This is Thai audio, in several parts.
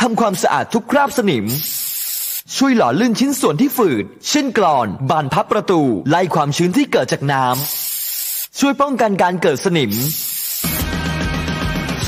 ทำความสะอาดทุกคราบสนิม ช่วยหล่อลื่นชิ้นส่วนที่ฝืด เช่นกรอน บานพับประตู ไล่ความชื้นที่เกิดจากน้ำ ช่วยป้องกันการเกิดสนิม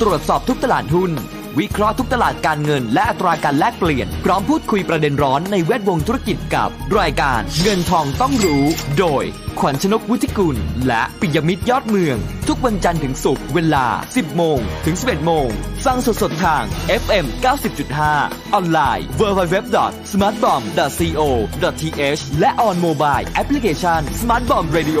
ตรวจสอบทุกตลาดหุ้น วิเคราะห์ทุกตลาดการเงิน และอัตราการแลกเปลี่ยน พร้อมพูดคุยประเด็นร้อนในแวดวงธุรกิจกับรายการเงินทองต้องรู้ โดย ขวัญชนกวุฒิกุล และปิยมิตรยอดเมือง ทุกวันจันทร์ถึงศุกร์เวลา 10 โมง ถึง 11 โมงฟังสดๆทาง FM 90.5 ออนไลน์ www.smartbomb.co.th และ on mobile application Smart Bomb Radio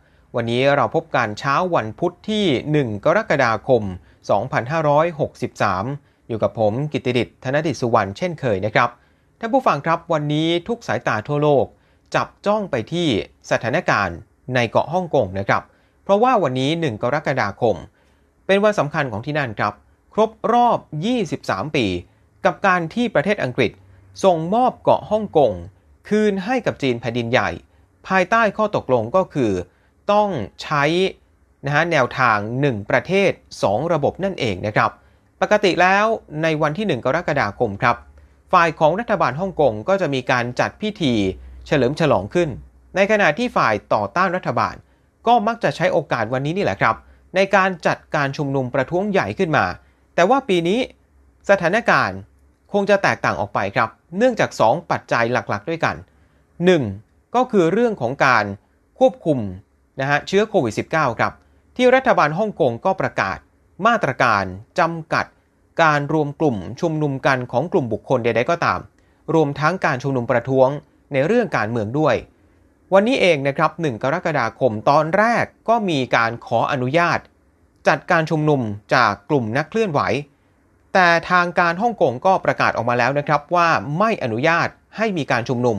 วันนี้เราพบกันเช้าวันพุธที่ 1 กรกฎาคม 2563 อยู่กับผมกิติดิษฐ์ธนดิษสุวรรณเช่นเคยนะครับ ท่านผู้ฟังครับวันนี้ทุกสายตาทั่วโลก จับจ้องไปที่สถานการณ์ในเกาะฮ่องกงนะครับ เพราะว่าวันนี้ 1 กรกฎาคม เป็นวันสำคัญของที่นั่นครับ ครบรอบ 23 ปี กับการที่ประเทศอังกฤษ ส่งมอบเกาะฮ่องกงคืนให้กับจีนแผ่นดินใหญ่ ภายใต้ข้อตกลงก็คือ ต้องใช้นะฮะแนวทาง 1 ประเทศ 2 ระบบนั่นเองนะครับ ปกติแล้วในวันที่ 1 กรกฎาคมครับ ฝ่ายของรัฐบาลฮ่องกงก็จะมีการจัดพิธีเฉลิมฉลองขึ้น ในขณะที่ฝ่ายต่อต้านรัฐบาล ก็มักจะใช้โอกาสวันนี้นี่แหละครับ ในการจัดการชุมนุมประท้วงใหญ่ขึ้นมา แต่ว่าปีนี้สถานการณ์คงจะแตกต่างออกไปครับ เนื่องจาก 2 ปัจจัยหลักๆ ด้วยกัน 1. ก็คือเรื่องของการควบคุม นะฮะเชื้อโควิด -19 ครับ ที่รัฐบาลฮ่องกงก็ประกาศ มาตรการจำกัด การรวมกลุ่มชุมนุมกันของกลุ่มบุคคลใด ๆ ก็ตาม รวมทั้งการชุมนุมประท้วงในเรื่องการเมืองด้วย วันนี้เองนะครับ1กรกฎาคมตอนแรกก็มีการขออนุญาต จัดการชุมนุมจากกลุ่มนักเคลื่อนไหว แต่ทางการฮ่องกงก็ประกาศออกมาแล้วนะครับว่าไม่อนุญาตให้มีการชุมนุม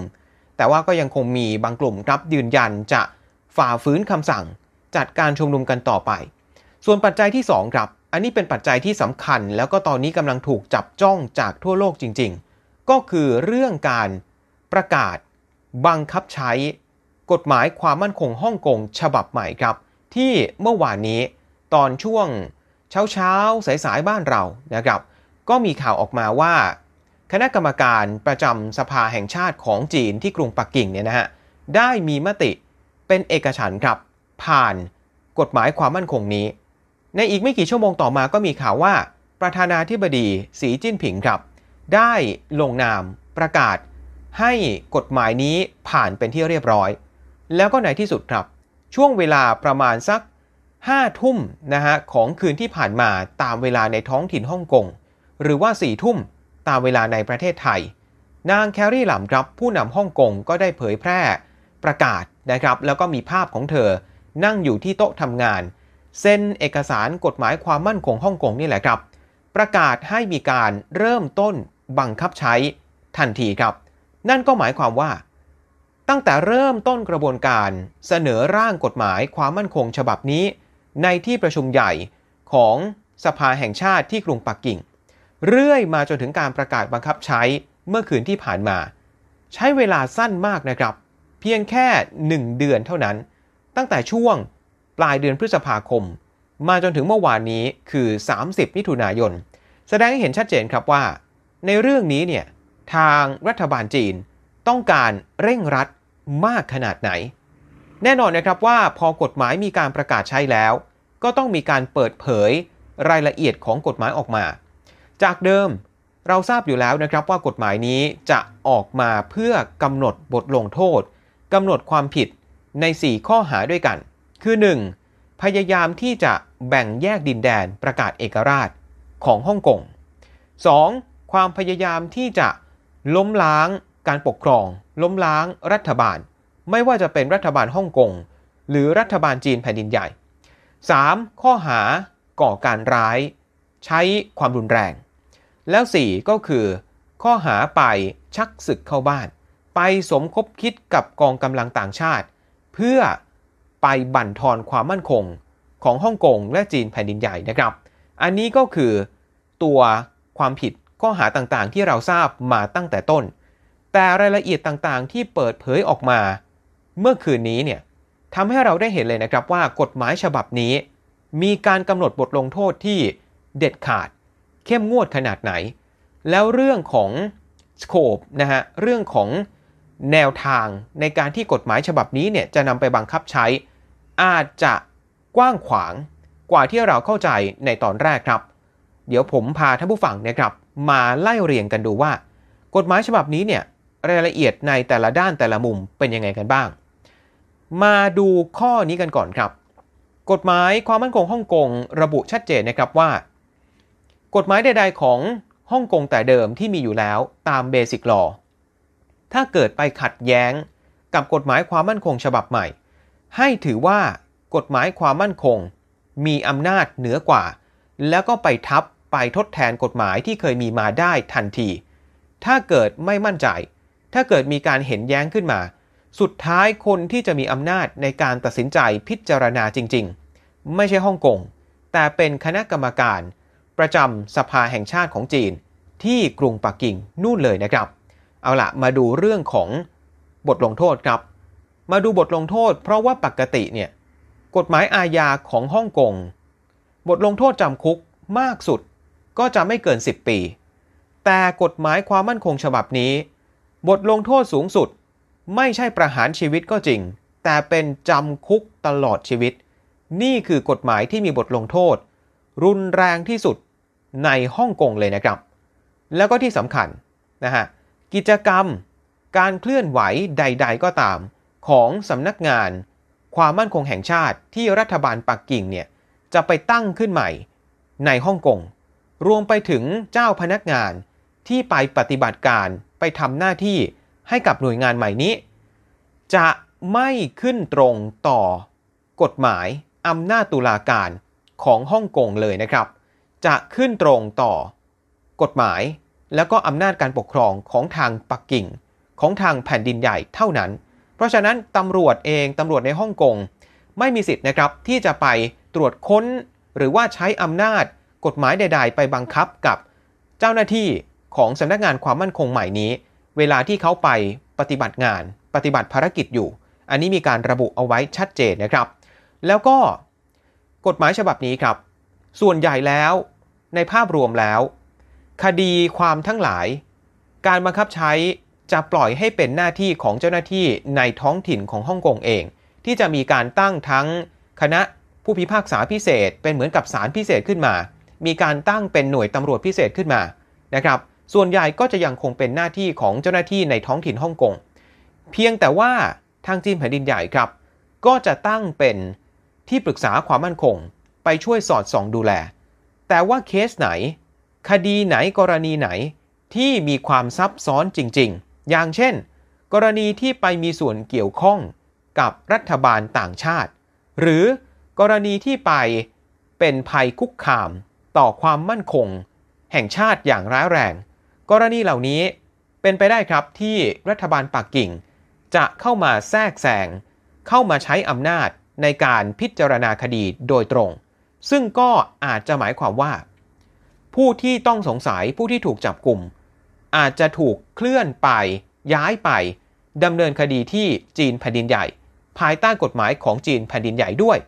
แต่ว่าก็ยังคงมีบางกลุ่มครับยืนยันจะ ฝ่าฝืนคำสั่ง จัดการชุมนุมกันต่อไป ส่วนปัจจัยที่ 2 ครับ อันนี้เป็นปัจจัยที่สำคัญ แล้วก็ตอนนี้กำลังถูกจับจ้องจากทั่วโลกจริง ๆ ก็คือเรื่องการประกาศ บังคับใช้ กฎหมายความมั่นคงฮ่องกงฉบับใหม่ครับ ที่เมื่อวานนี้ตอนช่วงเช้าเช้าสายสายๆบ้านเรานะครับ ก็มีข่าวออกมาว่า คณะกรรมการประจำสภาแห่งชาติของจีนที่กรุงปักกิ่งเนี่ยนะฮะได้มีมติ เป็นเอกฉันครับ ผ่านกฎหมายความมั่นคงนี้ ในอีกไม่กี่ชั่วโมงต่อมาก็มีข่าวว่า ประธานาธิบดีสีจิ้นผิงครับ ได้ลงนามประกาศ ให้กฎหมายนี้ผ่านเป็นที่เรียบร้อย แล้วก็ในที่สุดครับ ช่วงเวลาประมาณสัก5ทุ่มนะฮะของคืนที่ผ่านมาตามเวลาในท้องถิ่นฮ่องกงหรือว่า4ทุ่มตามเวลาในประเทศไทย นางแครี่หลำครับผู้นำฮ่องกงก็ได้เผยแพร่ ประกาศนะครับ แล้วก็มีภาพของเธอนั่งอยู่ที่โต๊ะทำงาน เซ็นเอกสารกฎหมายความมั่นคงฮ่องกงนี่แหละครับ ประกาศให้มีการเริ่มต้นบังคับใช้ทันทีครับ นั่นก็หมายความว่า ตั้งแต่เริ่มต้นกระบวนการเสนอร่างกฎหมายความมั่นคงฉบับนี้ ในที่ประชุมใหญ่ของสภาแห่งชาติที่กรุงปักกิ่ง เรื่อยมาจนถึงการประกาศบังคับใช้เมื่อคืนที่ผ่านมา ใช้เวลาสั้นมากนะครับ เพียงแค่ 1 เดือนเท่านั้น ตั้งแต่ช่วงปลายเดือนพฤษภาคม มาจนถึงเมื่อวานนี้คือ 30 มิถุนายน แสดงให้เห็นชัดเจนครับว่า ในเรื่องนี้เนี่ยทางรัฐบาลจีนต้องการเร่งรัดมากขนาดไหน แน่นอนนะครับว่าพอกฎหมายมีการประกาศใช้แล้ว ก็ต้องมีการเปิดเผยรายละเอียดของกฎหมายออกมา จากเดิมเราทราบอยู่แล้วนะครับว่ากฎหมายนี้จะออกมาเพื่อกำหนดบทลงโทษ กำหนดความผิดใน 4 ข้อหาด้วยกัน คือ 1. พยายามที่จะแบ่งแยกดินแดนประกาศเอกราชของฮ่องกง 2. ความพยายามที่จะล้มล้างการปกครอง ล้มล้างรัฐบาล ไม่ว่าจะเป็นรัฐบาลฮ่องกง หรือรัฐบาลจีนแผ่นดินใหญ่ 3. ข้อหาก่อการร้าย ใช้ความรุนแรง แล้ว 4 ก็คือ ข้อหาไปชักศึกเข้าบ้าน ไปสมคบคิดกับกองกำลังต่างชาติ เพื่อไปบั่นทอนความมั่นคงของฮ่องกงและจีนแผ่นดินใหญ่นะครับ อันนี้ก็คือตัวความผิดข้อหาต่างๆ ที่เราทราบมาตั้งแต่ต้น แต่รายละเอียดต่างๆ ที่เปิดเผยออกมา เมื่อคืนนี้เนี่ยทำให้เราได้เห็นเลยนะครับว่ากฎหมายฉบับนี้ มีการกำหนดบทลงโทษที่เด็ดขาด เข้มงวดขนาดไหน แล้วเรื่องของสโคปนะฮะเรื่องของ แนวทางในการที่กฎหมายฉบับนี้เนี่ยจะนำไปบังคับใช้ อาจจะกว้างขวางกว่าที่เราเข้าใจในตอนแรกครับ เดี๋ยวผมพาท่านผู้ฟังนะครับมาไล่เรียงกันดูว่า กฎหมายฉบับนี้เนี่ยรายละเอียดในแต่ละด้านแต่ละมุมเป็นยังไงกันบ้าง มาดูข้อนี้กันก่อนครับ กฎหมายความมั่นคงฮ่องกงระบุชัดเจนนะครับว่า กฎหมายใดๆของฮ่องกงแต่เดิมที่มีอยู่แล้วตามเบสิกลอ ถ้าเกิดไปขัดแย้งกับกฎหมายความมั่นคงฉบับใหม่ ให้ถือว่ากฎหมายความมั่นคง มีอำนาจเหนือกว่า แล้วก็ไปทับไปทดแทนกฎหมายที่เคยมีมาได้ทันที ถ้าเกิดไม่มั่นใจ ถ้าเกิดมีการเห็นแย้งขึ้นมา สุดท้ายคนที่จะมีอำนาจในการตัดสินใจพิจารณาจริง ๆ ไม่ใช่ฮ่องกง แต่เป็นคณะกรรมการ ประจำสภาแห่งชาติของจีน ที่กรุงปักกิ่งนู่นเลยนะครับ เอาละมาดูเรื่องของบทลงโทษครับ มาดูบทลงโทษ เพราะว่าปกติเนี่ยกฎหมายอาญาของฮ่องกงบทลงโทษจำคุกมากสุดก็จะไม่เกิน 10 ปี แต่กฎหมายความมั่นคงฉบับนี้ บทลงโทษสูงสุด ไม่ใช่ประหารชีวิตก็จริง แต่เป็นจำคุกตลอดชีวิต นี่คือกฎหมายที่มีบทลงโทษ รุนแรงที่สุดในฮ่องกงเลยนะครับ แล้วก็ที่สำคัญนะฮะ กิจกรรม การเคลื่อนไหวใด ๆ ก็ตาม ของสำนักงาน ความมั่นคงแห่งชาติที่รัฐบาลปักกิ่งเนี่ยจะไปตั้งขึ้นใหม่ในฮ่องกงรวมไปถึงเจ้าพนักงานที่ไปปฏิบัติการไปทำหน้าที่ให้กับหน่วยงานใหม่นี้ จะไม่ขึ้นตรงต่อกฎหมายอำนาจตุลาการของฮ่องกงเลยนะครับ จะขึ้นตรงต่อกฎหมาย แล้วก็อำนาจการปกครองของทางปักกิ่ง ของทางแผ่นดินใหญ่เท่านั้น เพราะฉะนั้นตำรวจเองตำรวจในฮ่องกงไม่มีสิทธิ์นะครับที่จะไปตรวจค้น หรือว่าใช้อำนาจกฎหมายใด ๆ ไปบังคับกับเจ้าหน้าที่ของสำนักงานความมั่นคงใหม่นี้ เวลาที่เขาไปปฏิบัติงาน ปฏิบัติภารกิจอยู่ อันนี้มีการระบุเอาไว้ชัดเจนนะครับ แล้วก็กฎหมายฉบับนี้ครับ ส่วนใหญ่แล้วในภาพรวมแล้ว คดีความทั้งหลาย การบังคับใช้จะปล่อยให้เป็นหน้าที่ของเจ้าหน้าที่ในท้องถิ่นของฮ่องกงเอง ที่จะมีการตั้งทั้งคณะผู้พิพากษาพิเศษ เป็นเหมือนกับศาลพิเศษขึ้นมา มีการตั้งเป็นหน่วยตำรวจพิเศษขึ้นมานะครับ ส่วนใหญ่ก็จะยังคงเป็นหน้าที่ของเจ้าหน้าที่ในท้องถิ่นฮ่องกงเพียงแต่ว่าทางจีนแผ่นดินใหญ่ครับ ก็จะตั้งเป็นที่ปรึกษาความมั่นคง ไปช่วยสอดส่องดูแล แต่ว่าเคสไหน คดีไหนกรณีไหนที่มีความซับซ้อนจริง ๆ อย่างเช่น กรณีที่ไปมีส่วนเกี่ยวข้องกับรัฐบาลต่างชาติ หรือกรณีที่ไปเป็นภัยคุกคามต่อความมั่นคง แห่งชาติอย่างร้ายแรง กรณีเหล่านี้เป็นไปได้ครับที่รัฐบาลปักกิ่ง จะเข้ามาแทรกแซงเข้ามาใช้อำนาจในการพิจารณาคดีโดยตรง ซึ่งก็อาจจะหมายความว่า ผู้ที่ต้องสงสัยผู้ที่ถูกจับกลุ่ม อาจจะถูกเคลื่อนไป ย้ายไปดำเนินคดีที่จีนแผ่นดินใหญ่ ภายใต้กฎหมายของจีนแผ่นดินใหญ่ด้วย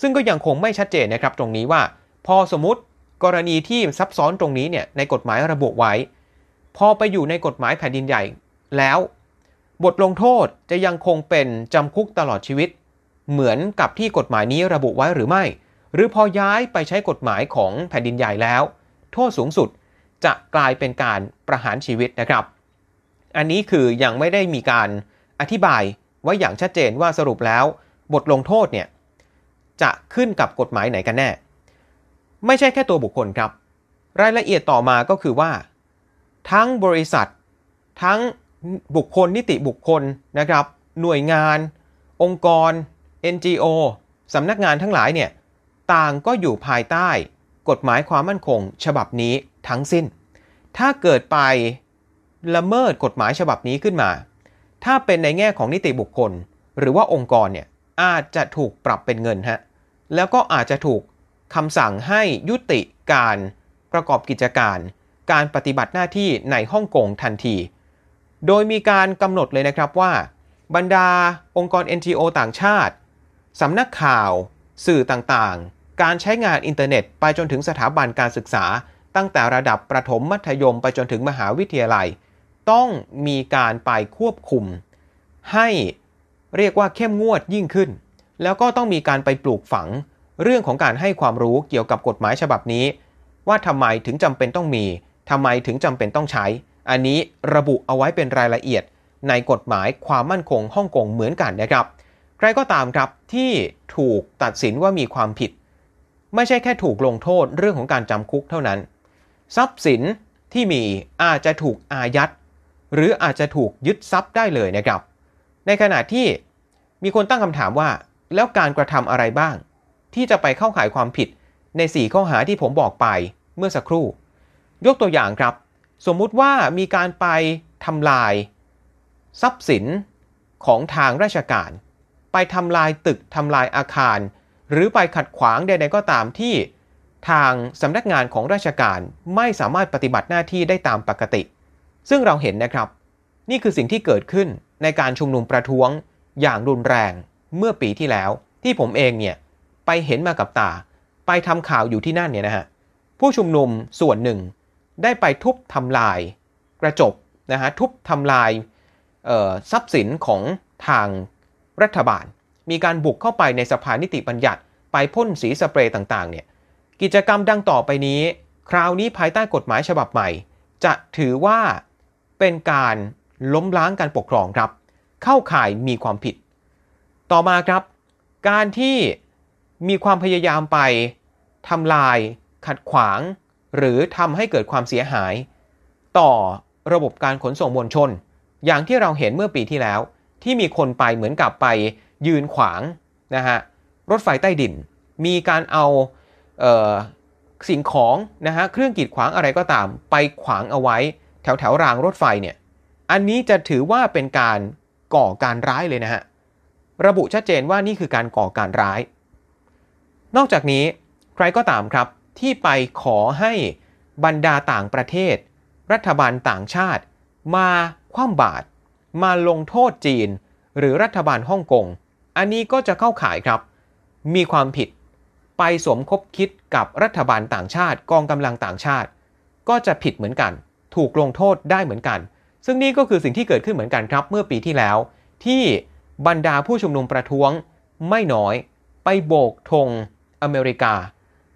ซึ่งก็ยังคงไม่ชัดเจนนะครับตรงนี้ว่า พอสมมติกรณีที่ซับซ้อนตรงนี้เนี่ยในกฎหมายระบุไว้ พอไปอยู่ในกฎหมายแผ่นดินใหญ่แล้ว บทลงโทษจะยังคงเป็นจำคุกตลอดชีวิต เหมือนกับที่กฎหมายนี้ระบุไว้หรือไม่ หรือพอย้ายไปใช้กฎหมายของแผ่นดินใหญ่แล้ว โทษสูงสุด จะกลายเป็นการประหารชีวิตนะครับ อันนี้คือยังไม่ได้มีการอธิบายไว้อย่างชัดเจนว่าสรุปแล้ว บทลงโทษเนี่ยจะขึ้นกับกฎหมายไหนกันแน่ ไม่ใช่แค่ตัวบุคคลครับ รายละเอียดต่อมาก็คือว่า ทั้งบริษัท ทั้งบุคคลนิติบุคคลนะครับ หน่วยงาน องค์กร NGO สำนักงานทั้งหลายเนี่ยต่างก็อยู่ภายใต้ กฎหมายความมั่นคง ฉบับนี้ทั้งสิ้น ถ้าเกิดไปละเมิดกฎหมายฉบับนี้ขึ้นมา ถ้าเป็นในแง่ของนิติบุคคล หรือว่าองค์กรเนี่ยอาจจะถูกปรับเป็นเงินฮะแล้วก็อาจจะถูกคำสั่งให้ยุติการประกอบกิจการ การปฏิบัติหน้าที่ในฮ่องกงทันที โดยมีการกำหนดเลยนะครับว่า บรรดาองค์กร NGO ต่างชาติสำนักข่าว สื่อต่างๆ การใช้งานอินเทอร์เน็ตไปจนถึงสถาบันการศึกษา ตั้งแต่ระดับประถมมัธยมไปจนถึงมหาวิทยาลัย ต้องมีการไปควบคุม ให้เรียกว่าเข้มงวดยิ่งขึ้น แล้วก็ต้องมีการไปปลูกฝัง เรื่องของการให้ความรู้เกี่ยวกับกฎหมายฉบับนี้ ว่าทำไมถึงจำเป็นต้องมีทำไมถึงจำเป็นต้องใช้ อันนี้ระบุเอาไว้เป็นรายละเอียด ในกฎหมายความมั่นคงฮ่องกงเหมือนกันนะครับ ใครก็ตามครับที่ถูกตัดสินว่ามีความผิด ไม่ใช่แค่ถูกลงโทษเรื่องของการจำคุกเท่านั้น ทรัพย์สินที่มีอาจจะถูกอายัด หรืออาจจะถูกยึดทรัพย์ได้เลยนะครับ ในขณะที่มีคนตั้งคำถามว่า แล้วการกระทำอะไรบ้าง ที่จะไปเข้าข่ายความผิดใน 4 ข้อหาที่ผมบอกไปเมื่อสักครู่ ยกตัวอย่างครับ สมมุติว่ามีการไปทำลาย ทรัพย์สินของทางราชการ ไปทำลายตึกทำลายอาคาร หรือไปขัดขวางใด ๆ ก็ตามที่ ทางสำนักงานของราชการไม่สามารถปฏิบัติหน้าที่ได้ตามปกติ ซึ่งเราเห็นนะครับ นี่คือสิ่งที่เกิดขึ้นในการชุมนุมประท้วงอย่างรุนแรงเมื่อปีที่แล้ว ที่ผมเองเนี่ยไปเห็นมากับตา ไปทำข่าวอยู่ที่นั่นเนี่ยนะฮะผู้ชุมนุมส่วนหนึ่งได้ไปทุบทำลาย กระจกนะฮะทุบทำลายทรัพย์สินของทางรัฐบาล มีการบุกเข้าไปในสภานิติบัญญัติ ไปพ่นสีสเปรย์ต่างๆ เนี่ย กิจกรรมดังต่อไปนี้ คราวนี้ภายใต้กฎหมายฉบับใหม่ จะถือว่าเป็นการล้มล้างการปกครองครับ เข้าข่ายมีความผิด ต่อมาครับ การที่มีความพยายามไปทำลาย ขัดขวาง หรือทำให้เกิดความเสียหาย ต่อระบบการขนส่งมวลชน อย่างที่เราเห็นเมื่อปีที่แล้ว ที่มีคนไปเหมือนกับไป ยืนขวางนะฮะรถไฟใต้ดิน มีการเอาเออสิ่งของนะฮะเครื่องกีดขวางอะไรก็ตาม ไปขวางเอาไว้แถวแถวรางรถไฟเนี่ยอันนี้จะถือว่าเป็นการก่อการร้ายเลยนะฮะระบุชัดเจนว่านี่คือการก่อการร้าย นอกจากนี้ใครก็ตามครับที่ไปขอให้บรรดาต่างประเทศ รัฐบาลต่างชาติ มาคว่ำบาตรมาลงโทษจีน หรือรัฐบาลฮ่องกง อันนี้ก็จะเข้าข่ายครับ มีความผิดไปสมคบคิดกับรัฐบาลต่างชาติกองกำลังต่างชาติ ก็จะผิดเหมือนกัน ถูกลงโทษได้เหมือนกัน ซึ่งนี่ก็คือสิ่งที่เกิดขึ้นเหมือนกันครับ เมื่อปีที่แล้ว ที่บรรดาผู้ชุมนุมประท้วงไม่น้อย ไปโบกธงอเมริกา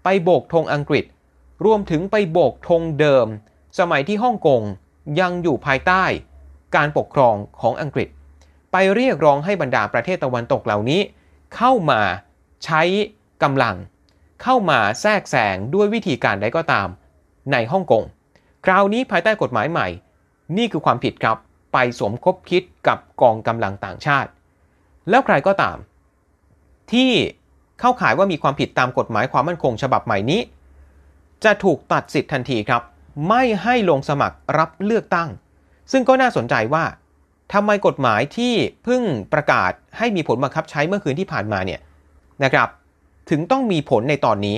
ไปโบกธงอังกฤษ รวมถึงไปโบกธงเดิม สมัยที่ฮ่องกงยังอยู่ภายใต้ การปกครองของอังกฤษ ไปเรียกร้องให้บรรดาประเทศตะวันตกเหล่านี้ เข้ามาใช้กำลัง เข้ามาแทรกแซงด้วยวิธีการใดก็ตาม ในฮ่องกงคราวนี้ภายใต้กฎหมายใหม่ นี่คือความผิดครับไปสมคบคิดกับกองกำลังต่างชาติ แล้วใครก็ตาม ที่เข้าข่ายว่ามีความผิดตามกฎหมายความมั่นคงฉบับใหม่นี้ จะถูกตัดสิทธิ์ทันทีครับ ไม่ให้ลงสมัครรับเลือกตั้ง ซึ่งก็น่าสนใจว่า ทำไมกฎหมายที่เพิ่งประกาศให้มีผลบังคับใช้เมื่อคืนที่ผ่านมาเนี่ยนะครับ ถึงต้องมีผลในตอนนี้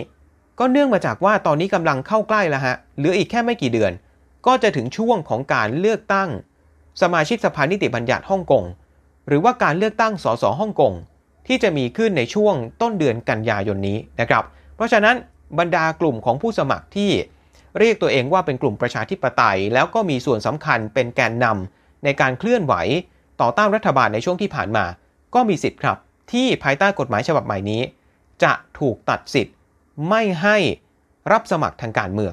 ก็เนื่องมาจากว่าตอนนี้กำลังเข้าใกล้แล้วฮะเหลืออีกแค่ไม่กี่เดือน ก็จะถึงช่วงของการเลือกตั้ง สมาชิกสภานิติบัญญัติฮ่องกงหรือว่าการเลือกตั้งสสฮ่องกงที่จะมีขึ้นในช่วงต้นเดือนกันยายนนี้นะครับ เพราะฉะนั้นบรรดากลุ่มของผู้สมัครที่ เรียกตัวเองว่าเป็นกลุ่มประชาธิปไตย แล้วก็มีส่วนสำคัญเป็นแกนนำ ในการเคลื่อนไหวต่อต้านรัฐบาลในช่วงที่ผ่านมา ก็มีสิทธิ์ครับ ที่ภายใต้กฎหมายฉบับใหม่นี้ จะถูกตัดสิทธิ์ไม่ให้รับสมัครทางการเมือง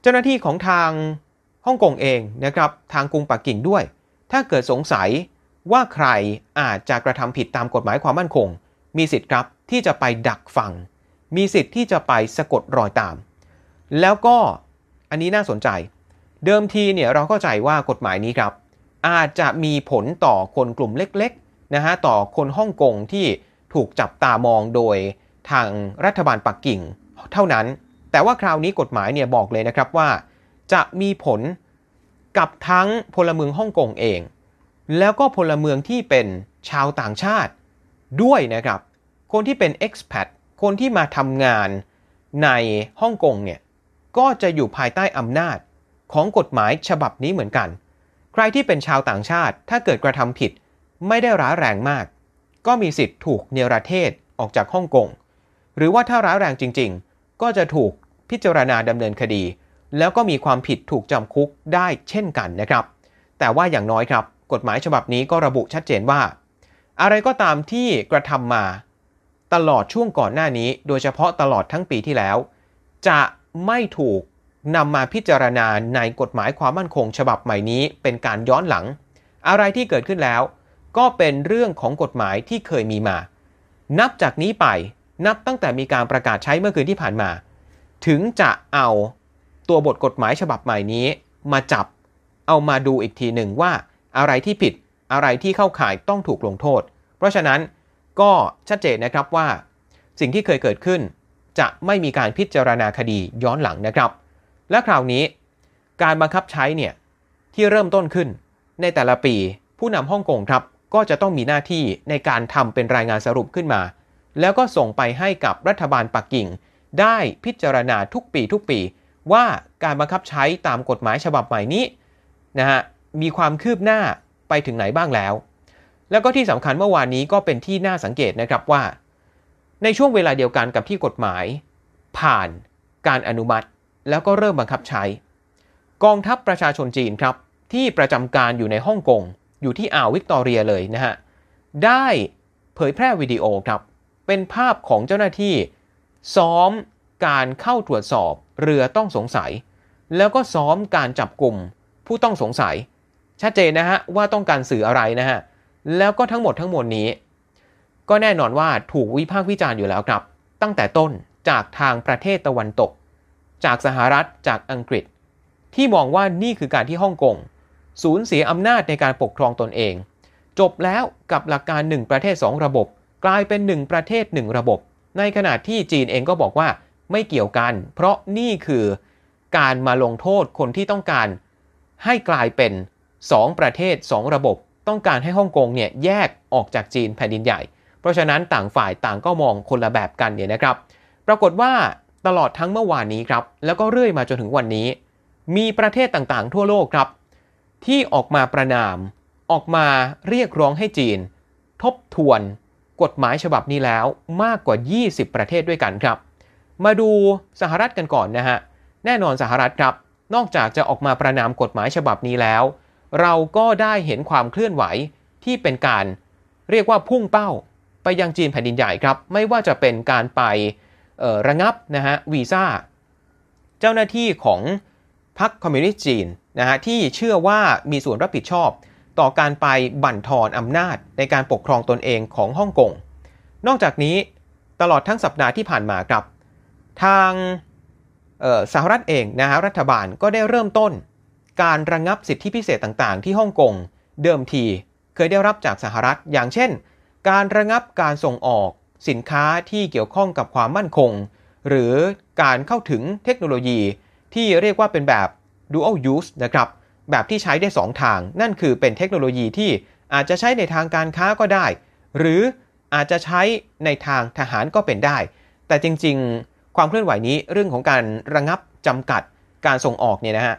เจ้าหน้าที่ของทางฮ่องกงเองนะครับทางกรุงปักกิ่งด้วย ถ้าเกิดสงสัยว่าใครอาจจะกระทำผิดตามกฎหมายความมั่นคง มีสิทธิ์ครับที่จะไปดักฟัง มีสิทธิ์ที่จะไปสะกดรอยตาม แล้วก็อันนี้น่าสนใจ เดิมทีเนี่ยเราเข้าใจว่ากฎหมายนี้ครับ อาจจะมีผลต่อคนกลุ่มเล็กๆนะฮะต่อคนฮ่องกงที่ถูกจับตามองโดยทางรัฐบาลปักกิ่งเท่านั้น แต่ว่าคราวนี้กฎหมายเนี่ยบอกเลยนะครับว่า จะมีผลกับทั้งพลเมืองฮ่องกงเอง แล้วก็พลเมืองที่เป็นชาวต่างชาติด้วยนะครับ คนที่เป็น expat คนที่มาทำงานในฮ่องกงเนี่ยก็จะอยู่ภายใต้อำนาจของกฎหมายฉบับนี้เหมือนกัน ใครที่เป็นชาวต่างชาติถ้าเกิดกระทำผิด ไม่ได้ร้ายแรงมาก ก็มีสิทธิ์ถูกเนรเทศออกจากฮ่องกง หรือว่าถ้าร้ายแรงจริง ๆ ก็จะถูกพิจารณาดำเนินคดี แล้วก็มีความผิดถูกจำคุกได้เช่นกันนะครับ แต่ว่าอย่างน้อยครับ กฎหมายฉบับนี้ก็ระบุชัดเจนว่า อะไรก็ตามที่กระทำมา ตลอดช่วงก่อนหน้านี้ โดยเฉพาะตลอดทั้งปีที่แล้ว จะไม่ถูก นำมาพิจารณาในกฎหมายความมั่นคงฉบับใหม่นี้เป็นการย้อนหลัง อะไรที่เกิดขึ้นแล้ว ก็เป็นเรื่องของกฎหมายที่เคยมีมา นับจากนี้ไปนับตั้งแต่มีการประกาศใช้เมื่อคืนที่ผ่านมา ถึงจะเอาตัวบทกฎหมายฉบับใหม่นี้ มาจับเอามาดูอีกทีหนึ่งว่า อะไรที่ผิดอะไรที่เข้าข่ายต้องถูกลงโทษ เพราะฉะนั้นก็ชัดเจนนะครับว่า สิ่งที่เคยเกิดขึ้น จะไม่มีการพิจารณาคดีย้อนหลังนะครับ และคราวนี้การบังคับใช้เนี่ยที่เริ่มต้นขึ้น ในแต่ละปีผู้นำฮ่องกงครับก็จะต้องมีหน้าที่ในการทำเป็นรายงานสรุปขึ้นมา แล้วก็ส่งไปให้กับรัฐบาลปักกิ่ง ได้พิจารณาทุกปีทุกปี ว่าการบังคับใช้ตามกฎหมายฉบับใหม่นี้นะฮะมีความคืบหน้าไปถึงไหนบ้างแล้ว แล้วก็ที่สำคัญเมื่อวานนี้ก็เป็นที่น่าสังเกตนะครับว่า ในช่วงเวลาเดียวกันกับที่กฎหมาย ผ่านการอนุมัติ แล้วก็เริ่มบังคับใช้ กองทัพประชาชนจีนครับ ที่ประจำการอยู่ในฮ่องกง อยู่ที่อ่าววิกตอเรียเลยนะฮะ ได้เผยแพร่วิดีโอครับ เป็นภาพของเจ้าหน้าที่ ซ้อมการเข้าตรวจสอบเรือต้องสงสัย แล้วก็ซ้อมการจับกลุ่มผู้ต้องสงสัย ชัดเจนนะฮะว่าต้องการสื่ออะไรนะฮะแล้วก็ทั้งหมดทั้งมวลนี้ ก็แน่นอนว่าถูกวิพากษ์วิจารณ์อยู่แล้วครับ ตั้งแต่ต้นจากทางประเทศตะวันตก จากสหรัฐจากอังกฤษ ที่มองว่านี่คือการที่ฮ่องกงสูญเสียอำนาจในการปกครองตนเอง จบแล้วกับหลักการ 1 ประเทศ 2 ระบบ กลายเป็น 1 ประเทศ 1 ระบบ ในขณะที่จีนเองก็บอกว่าไม่เกี่ยวกัน เพราะนี่คือการมาลงโทษคนที่ต้องการ ให้กลายเป็น 2 ประเทศ 2 ระบบ ต้องการให้ฮ่องกงเนี่ยแยกออกจากจีนแผ่นดินใหญ่ เพราะฉะนั้นต่างฝ่ายต่างก็มองคนละแบบกันเนี่ยนะครับ ปรากฏว่า ตลอดทั้งเมื่อวานนี้ครับ แล้วก็เรื่อยมาจนถึงวันนี้ มีประเทศต่างๆ ทั่วโลกครับ ที่ออกมาประนาม ออกมาเรียกร้องให้จีน ทบทวน กฎหมายฉบับนี้แล้วมากกว่า 20 ประเทศด้วยกันครับ มาดูสหรัฐกันก่อนนะฮะ แน่นอนสหรัฐครับ นอกจากจะออกมาประนามกฎหมายฉบับนี้แล้ว เราก็ได้เห็นความเคลื่อนไหวที่เป็นการเรียกว่าพุ่งเป้า ไปยังจีนแผ่นดินใหญ่ครับ ไม่ว่าจะเป็นการไป ระงับนะฮะวีซ่าเจ้าหน้าที่ของพรรคคอมมิวนิสต์จีนนะฮะที่เชื่อว่ามีส่วนรับผิดชอบ ต่อการไปบั่นทอนอำนาจในการปกครองตนเองของฮ่องกง นอกจากนี้ตลอดทั้งสัปดาห์ที่ผ่านมาครับ ทางสหรัฐเองนะฮะรัฐบาลก็ได้เริ่มต้น การระงงับสิทธิพิเศษต่างๆ ที่ฮ่องกงเดิมทีเคยได้รับจากสหรัฐ อย่างเช่น การระงับการส่งออก สินค้าที่เกี่ยวข้องกับความมั่นคง หรือการเข้าถึงเทคโนโลยี ที่เรียกว่าเป็นแบบ dual use นะครับ แบบที่ใช้ได้ 2 ทาง นั่นคือเป็นเทคโนโลยีที่อาจจะใช้ในทางการค้าก็ได้ หรืออาจจะใช้ในทางทหารก็เป็นได้ แต่จริงๆ ความเคลื่อนไหวนี้เรื่องของการระงับจำกัดการส่งออกเนี่ยนะฮะ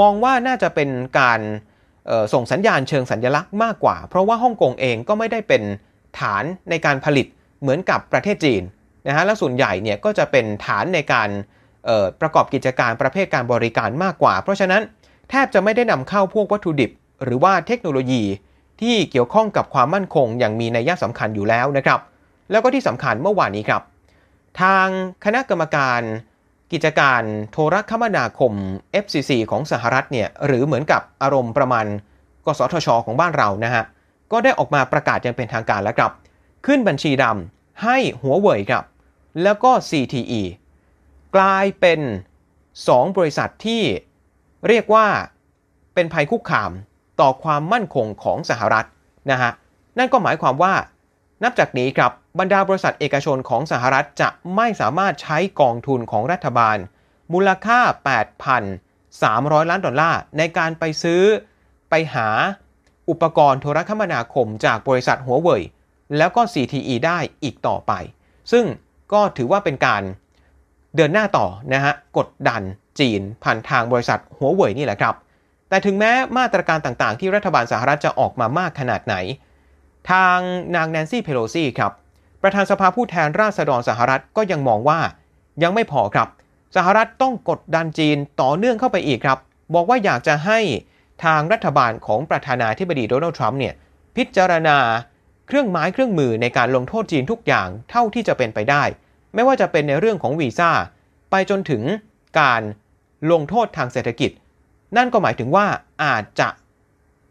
มองว่าน่าจะเป็นการส่งสัญญาณเชิงสัญญลักษณ์มากกว่า เพราะว่าฮ่องกงเองก็ไม่ได้เป็นฐานในการผลิต เหมือนกับประเทศจีนนะฮะและส่วนใหญ่เนี่ยก็จะเป็นฐานในการประกอบกิจการประเภทการบริการมากกว่า เพราะฉะนั้นแทบจะไม่ได้นำเข้าพวกวัตถุดิบ หรือว่าเทคโนโลยีที่เกี่ยวข้องกับความมั่นคงอย่างมีนัยสำคัญอยู่แล้วนะครับ แล้วก็ที่สำคัญเมื่อวานนี้ครับ ทางคณะกรรมการกิจการโทรคมนาคม FCC ของสหรัฐเนี่ยหรือเหมือนกับอารมณ์ประมาณ กสทช ของบ้านเรานะฮะก็ได้ออกมาประกาศอย่างเป็นทางการแล้วครับ ขึ้นบัญชีดำให้หัวเว่ยครับ แล้วก็ CTE กลายเป็น 2 บริษัทที่เรียกว่าเป็นภัยคุกคามต่อความมั่นคงของสหรัฐนะฮะนั่นก็หมายความว่า นับจากนี้ครับบรรดาบริษัทเอกชนของสหรัฐจะไม่สามารถใช้กองทุนของรัฐบาล มูลค่า 8,300 ล้านดอลลาร์ในการไปซื้อไปหาอุปกรณ์โทรคมนาคมจากบริษัทหัวเว่ย แล้วก็ CTE ได้อีกต่อไป ซึ่งก็ถือว่าเป็นการเดินหน้าต่อนะฮะกดดันจีนผ่านทางบริษัทหัวเว่ยนี่แหละครับ แต่ถึงแม้มาตรการต่างๆ ที่รัฐบาลสหรัฐจะออกมามากขนาดไหน ทางนางแนนซี่เพโลซีครับ ประธานสภาผู้แทนราษฎรสหรัฐก็ยังมองว่ายังไม่พอครับ สหรัฐต้องกดดันจีนต่อเนื่องเข้าไปอีกครับ บอกว่าอยากจะให้ทางรัฐบาลของประธานาธิบดีโดนัลด์ทรัมป์เนี่ยพิจารณา เครื่องไม้เครื่องมือในการลงโทษจีนทุกอย่างเท่าที่จะเป็นไปได้ ไม่ว่าจะเป็นในเรื่องของวีซ่าไปจนถึงการลงโทษทางเศรษฐกิจ นั่นก็หมายถึงว่าอาจจะ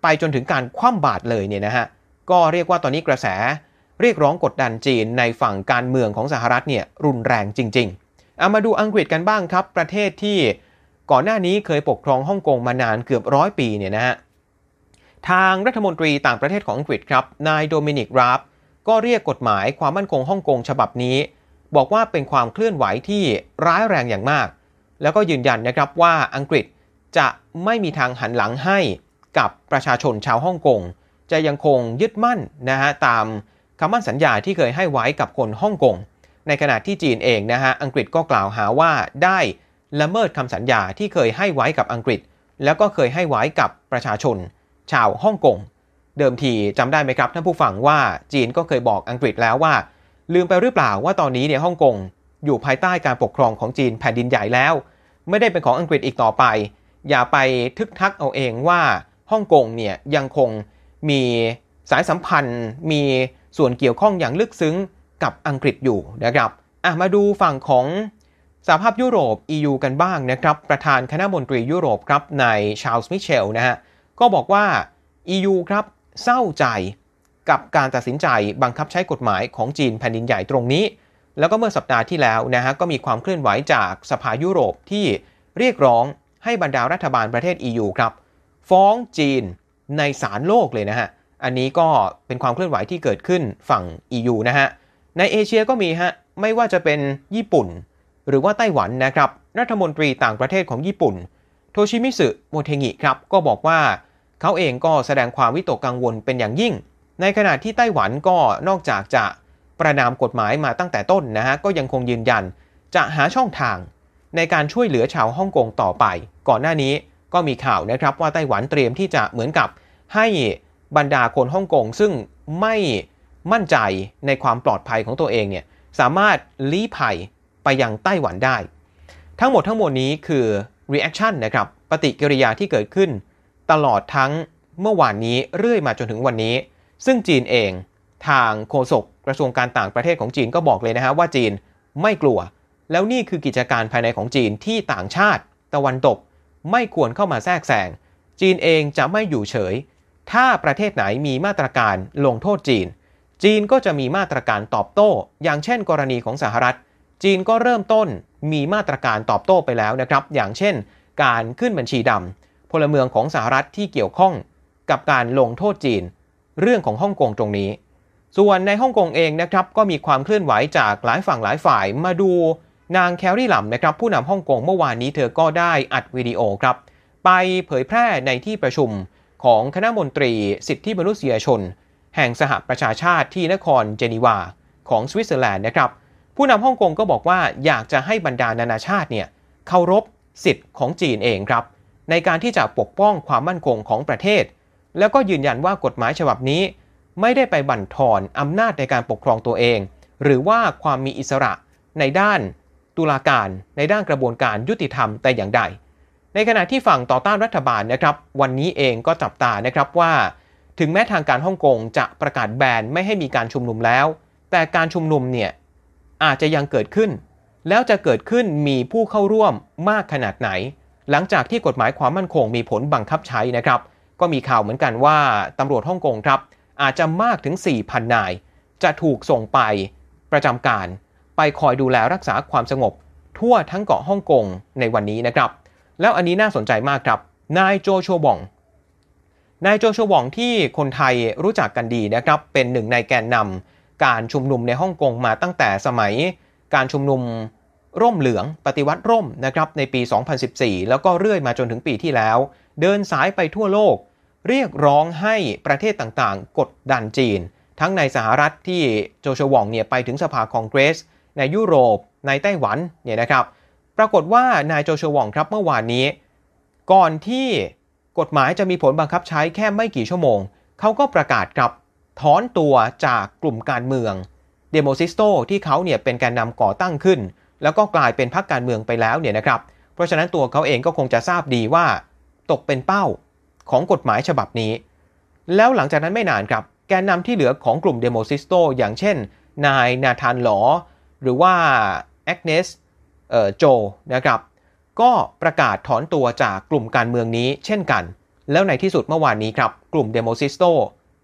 ไปจนถึงการคว่ำบาตรเลยเนี่ยนะฮะก็เรียกว่าตอนนี้กระแสเรียกร้องกดดันจีนในฝั่งการเมืองของสหรัฐเนี่ยรุนแรงจริงๆเอามาดูอังกฤษกันบ้างครับ ประเทศที่ก่อนหน้านี้เคยปกครองฮ่องกงมานานเกือบร้อยปีเนี่ยนะฮะ ทางรัฐมนตรีต่างประเทศของอังกฤษครับ นายโดมินิกราฟก็เรียกกฎหมายความมั่นคงฮ่องกงฉบับนี้ บอกว่าเป็นความเคลื่อนไหวที่ร้ายแรงอย่างมาก แล้วก็ยืนยันนะครับว่าอังกฤษจะไม่มีทางหันหลังให้กับประชาชนชาวฮ่องกงจะยังคงยึดมั่นนะฮะตามคำมั่นสัญญาที่เคยให้ไว้กับคนฮ่องกง ในขณะที่จีนเองนะฮะอังกฤษก็กล่าวหาว่าได้ละเมิดคำสัญญาที่เคยให้ไว้กับอังกฤษ แล้วก็เคยให้ไว้กับประชาชน ชาวฮ่องกง เดิมทีจำได้ไหมครับท่านผู้ฟังว่าจีนก็เคยบอกอังกฤษแล้วว่า ลืมไปหรือเปล่าว่าตอนนี้เนี่ยฮ่องกงอยู่ภายใต้การปกครองของจีนแผ่นดินใหญ่แล้ว ไม่ได้เป็นของอังกฤษอีกต่อไป อย่าไปทึกทักเอาเองว่าฮ่องกงเนี่ยยังคงมีสายสัมพันธ์ มีส่วนเกี่ยวข้องอย่างลึกซึ้งกับอังกฤษอยู่นะครับอะมาดูฝั่งของสหภาพยุโรป EU กันบ้างนะครับ ประธานคณะมนตรียุโรปครับในชาลส์มิเชลนะฮะ ก็บอกว่า EU ครับเศร้าใจกับการตัดสินใจบังคับใช้กฎหมายของจีนแผ่นดินใหญ่ตรงนี้ แล้วก็เมื่อสัปดาห์ที่แล้วนะฮะก็มีความเคลื่อนไหวจากสภายุโรปที่เรียกร้องให้บรรดารัฐบาลประเทศ EU ครับฟ้องจีนในศาลโลกเลยนะฮะ อันนี้ก็เป็นความเคลื่อนไหวที่เกิดขึ้นฝั่ง EU นะฮะ ในเอเชียก็มีฮะ ไม่ว่าจะเป็นญี่ปุ่น หรือว่าไต้หวันนะครับ รัฐมนตรีต่างประเทศของญี่ปุ่น โทชิมิสึ โมเทงิครับ ก็บอกว่า เขาเองก็แสดงความวิตกกังวลเป็นอย่างยิ่ง ในขณะที่ไต้หวันก็นอกจากจะประนามกฎหมายมาตั้งแต่ต้นนะฮะก็ยังคงยืนยัน จะหาช่องทาง ในการช่วยเหลือชาวฮ่องกงต่อไป ก่อนหน้านี้ก็มีข่าวนะครับว่าไต้หวันเตรียมที่จะเหมือนกับให้บรรดาคนฮ่องกงซึ่งไม่มั่นใจในความปลอดภัยของตัวเองเนี่ยสามารถลี้ภัยไปยังไต้หวันได้ ทั้งหมดทั้งมวลนี้คือ reaction นะครับปฏิกิริยาที่เกิดขึ้น ตลอดทั้งเมื่อวานนี้เรื่อยมาจนถึงวันนี้ ซึ่งจีนเองทางโฆษกกระทรวงการต่างประเทศของจีนก็บอกเลยนะฮะว่าจีนไม่กลัว แล้วนี่คือกิจการภายในของจีนที่ต่างชาติ ตะวันตกไม่ควรเข้ามาแทรกแซงจีนเองจะไม่อยู่เฉย ถ้าประเทศไหนมีมาตรการลงโทษจีน จีนก็จะมีมาตรการตอบโต้ อย่างเช่น กรณีของสหรัฐ จีนก็เริ่มต้นมีมาตรการตอบโต้ไปแล้วนะครับ อย่างเช่น การขึ้นบัญชีดำ พลเมืองของสหรัฐที่เกี่ยวข้องกับการลงโทษจีน เรื่องของฮ่องกงตรงนี้ ส่วนในฮ่องกงเองนะครับก็มีความเคลื่อนไหวจากหลายฝั่งหลายฝ่ายมาดูนางแคลรี่หลัมนะครับผู้นำฮ่องกงเมื่อวานนี้เธอก็ได้อัดวิดีโอครับ ไปเผยแพร่ในที่ประชุมของคณะมนตรีสิทธิมนุษยชน แห่งสหประชาชาติที่นครเจนีวาของสวิตเซอร์แลนด์นะครับ ผู้นำฮ่องกงก็บอกว่าอยากจะให้บรรดานานาชาติเนี่ยเคารพสิทธิ์ของจีนเองครับ ในการที่จะปกป้องความมั่นคงของประเทศ แล้วก็ยืนยันว่ากฎหมายฉบับนี้ ไม่ได้ไปบั่นทอนอำนาจในการปกครองตัวเอง หรือว่าความมีอิสระในด้านตุลาการ ในด้านกระบวนการยุติธรรมแต่อย่างใด ในขณะที่ฝั่งต่อต้านรัฐบาลนะครับ วันนี้เองก็จับตานะครับว่า ถึงแม้ทางการฮ่องกงจะประกาศแบนไม่ให้มีการชุมนุมแล้ว แต่การชุมนุมเนี่ยอาจจะยังเกิดขึ้น แล้วจะเกิดขึ้นมีผู้เข้าร่วมมากขนาดไหน หลังจากที่กฎหมายความมั่นคงมีผลบังคับใช้นะครับ ก็มีข่าวเหมือนกันว่าตำรวจฮ่องกงครับ อาจจะมากถึง 4,000 นาย จะถูกส่งไปประจำการ ไปคอยดูแลรักษาความสงบ ทั่วทั้งเกาะฮ่องกงในวันนี้นะครับ แล้วอันนี้น่าสนใจมากครับ นายโจโชบองนายโจโชบองที่คนไทยรู้จักกันดีนะครับ เป็นหนึ่งในแกนนำการชุมนุมในฮ่องกงมาตั้งแต่สมัยการชุมนุม ร่มเหลืองปฏิวัติร่มนะครับในปี 2014 แล้วก็เรื่อยมาจนถึงปีที่แล้ว เดินสายไปทั่วโลก เรียกร้องให้ประเทศต่างๆ กดดันจีน ทั้งในสหรัฐที่โจชวองเนี่ยไปถึงสภาคองเกรส ในยุโรป ในไต้หวันเนี่ยนะครับ ปรากฏว่านายโจชวองครับเมื่อวานนี้ ก่อนที่กฎหมายจะมีผลบังคับใช้แค่ไม่กี่ชั่วโมง เขาก็ประกาศครับถอนตัวจากกลุ่มการเมืองเดโมซิสโตที่เขาเนี่ยเป็นแกนนำก่อตั้งขึ้น แล้วก็กลายเป็นพรรคการเมืองไปแล้วเนี่ยนะครับ เพราะฉะนั้นตัวเขาเองก็คงจะทราบดีว่า ตกเป็นเป้าของกฎหมายฉบับนี้ แล้วหลังจากนั้นไม่นานครับ แกนนำที่เหลือของกลุ่มเดโมซิสโตอย่างเช่น นายนาธานหลอ หรือว่าแอกเนสโจนะครับก็ประกาศถอนตัวจากกลุ่มการเมืองนี้เช่นกัน แล้วในที่สุดเมื่อวานนี้ครับ กลุ่มเดโมซิสโต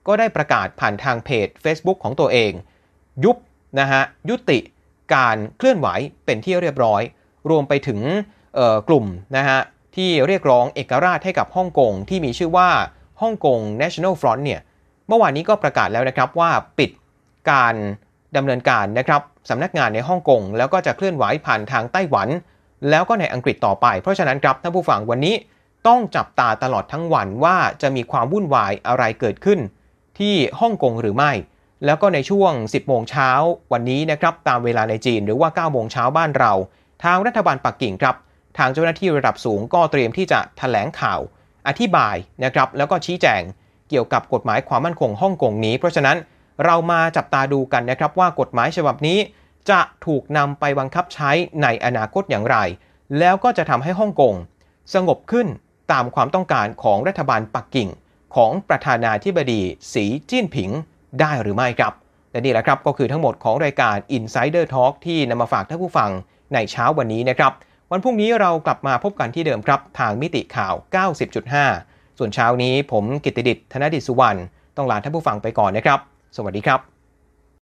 ก็ได้ประกาศผ่านทางเพจ Facebook ของตัวเอง ยุบนะฮะยุติ การเคลื่อนไหวเป็นที่เรียบร้อย รวมไปถึงกลุ่มนะฮะที่เรียกร้องเอกราชให้กับฮ่องกงที่มีชื่อว่าฮ่องกง National Front เนี่ยเมื่อวานนี้ก็ประกาศแล้วนะครับว่าปิดการดำเนินการนะครับสำนักงานในฮ่องกงแล้วก็จะเคลื่อนไหวผ่านทางไต้หวัน แล้วก็ในอังกฤษต่อไป เพราะฉะนั้นครับท่านผู้ฟังวันนี้ต้องจับตาตลอดทั้งวันว่าจะมีความวุ่นวายอะไรเกิดขึ้น ที่ฮ่องกงหรือไม่ แล้วก็ในช่วง 10 โมงเช้าวันนี้นะครับตามเวลาในจีนหรือว่า 9 โมงเช้าบ้านเรา ทางรัฐบาลปักกิ่งครับทางเจ้าหน้าที่ระดับสูงก็เตรียมที่จะถแถลงข่าว อธิบายนะครับแล้วก็ชี้แจง เกี่ยวกับกฎหมายความมั่นคงฮ่องกงนี้ เพราะฉะนั้นเรามาจับตาดูกันนะครับว่ากฎหมายฉบับนี้ จะถูกนำไปบังคับใช้ในอนาคตอย่างไร แล้วก็จะทำให้ฮ่องกงสงบขึ้นตามความต้องการของรัฐบาลปักกิ่ง ของประธานาธิบดีสีจิ้นผิง ได้หรือไม่ครับ และนี่แหละครับก็คือทั้งหมดของรายการ Insider Talk ที่นำมาฝากท่านผู้ฟังในเช้าวันนี้นะครับ วันพรุ่งนี้เรากลับมาพบกันที่เดิมครับ ทางมิติข่าว 90.5 ส่วนเช้านี้ผมกิตติดิษฐ์ธนดิษฐ์สุวรรณต้องลาท่านผู้ฟังไปก่อนนะครับ สวัสดีครับ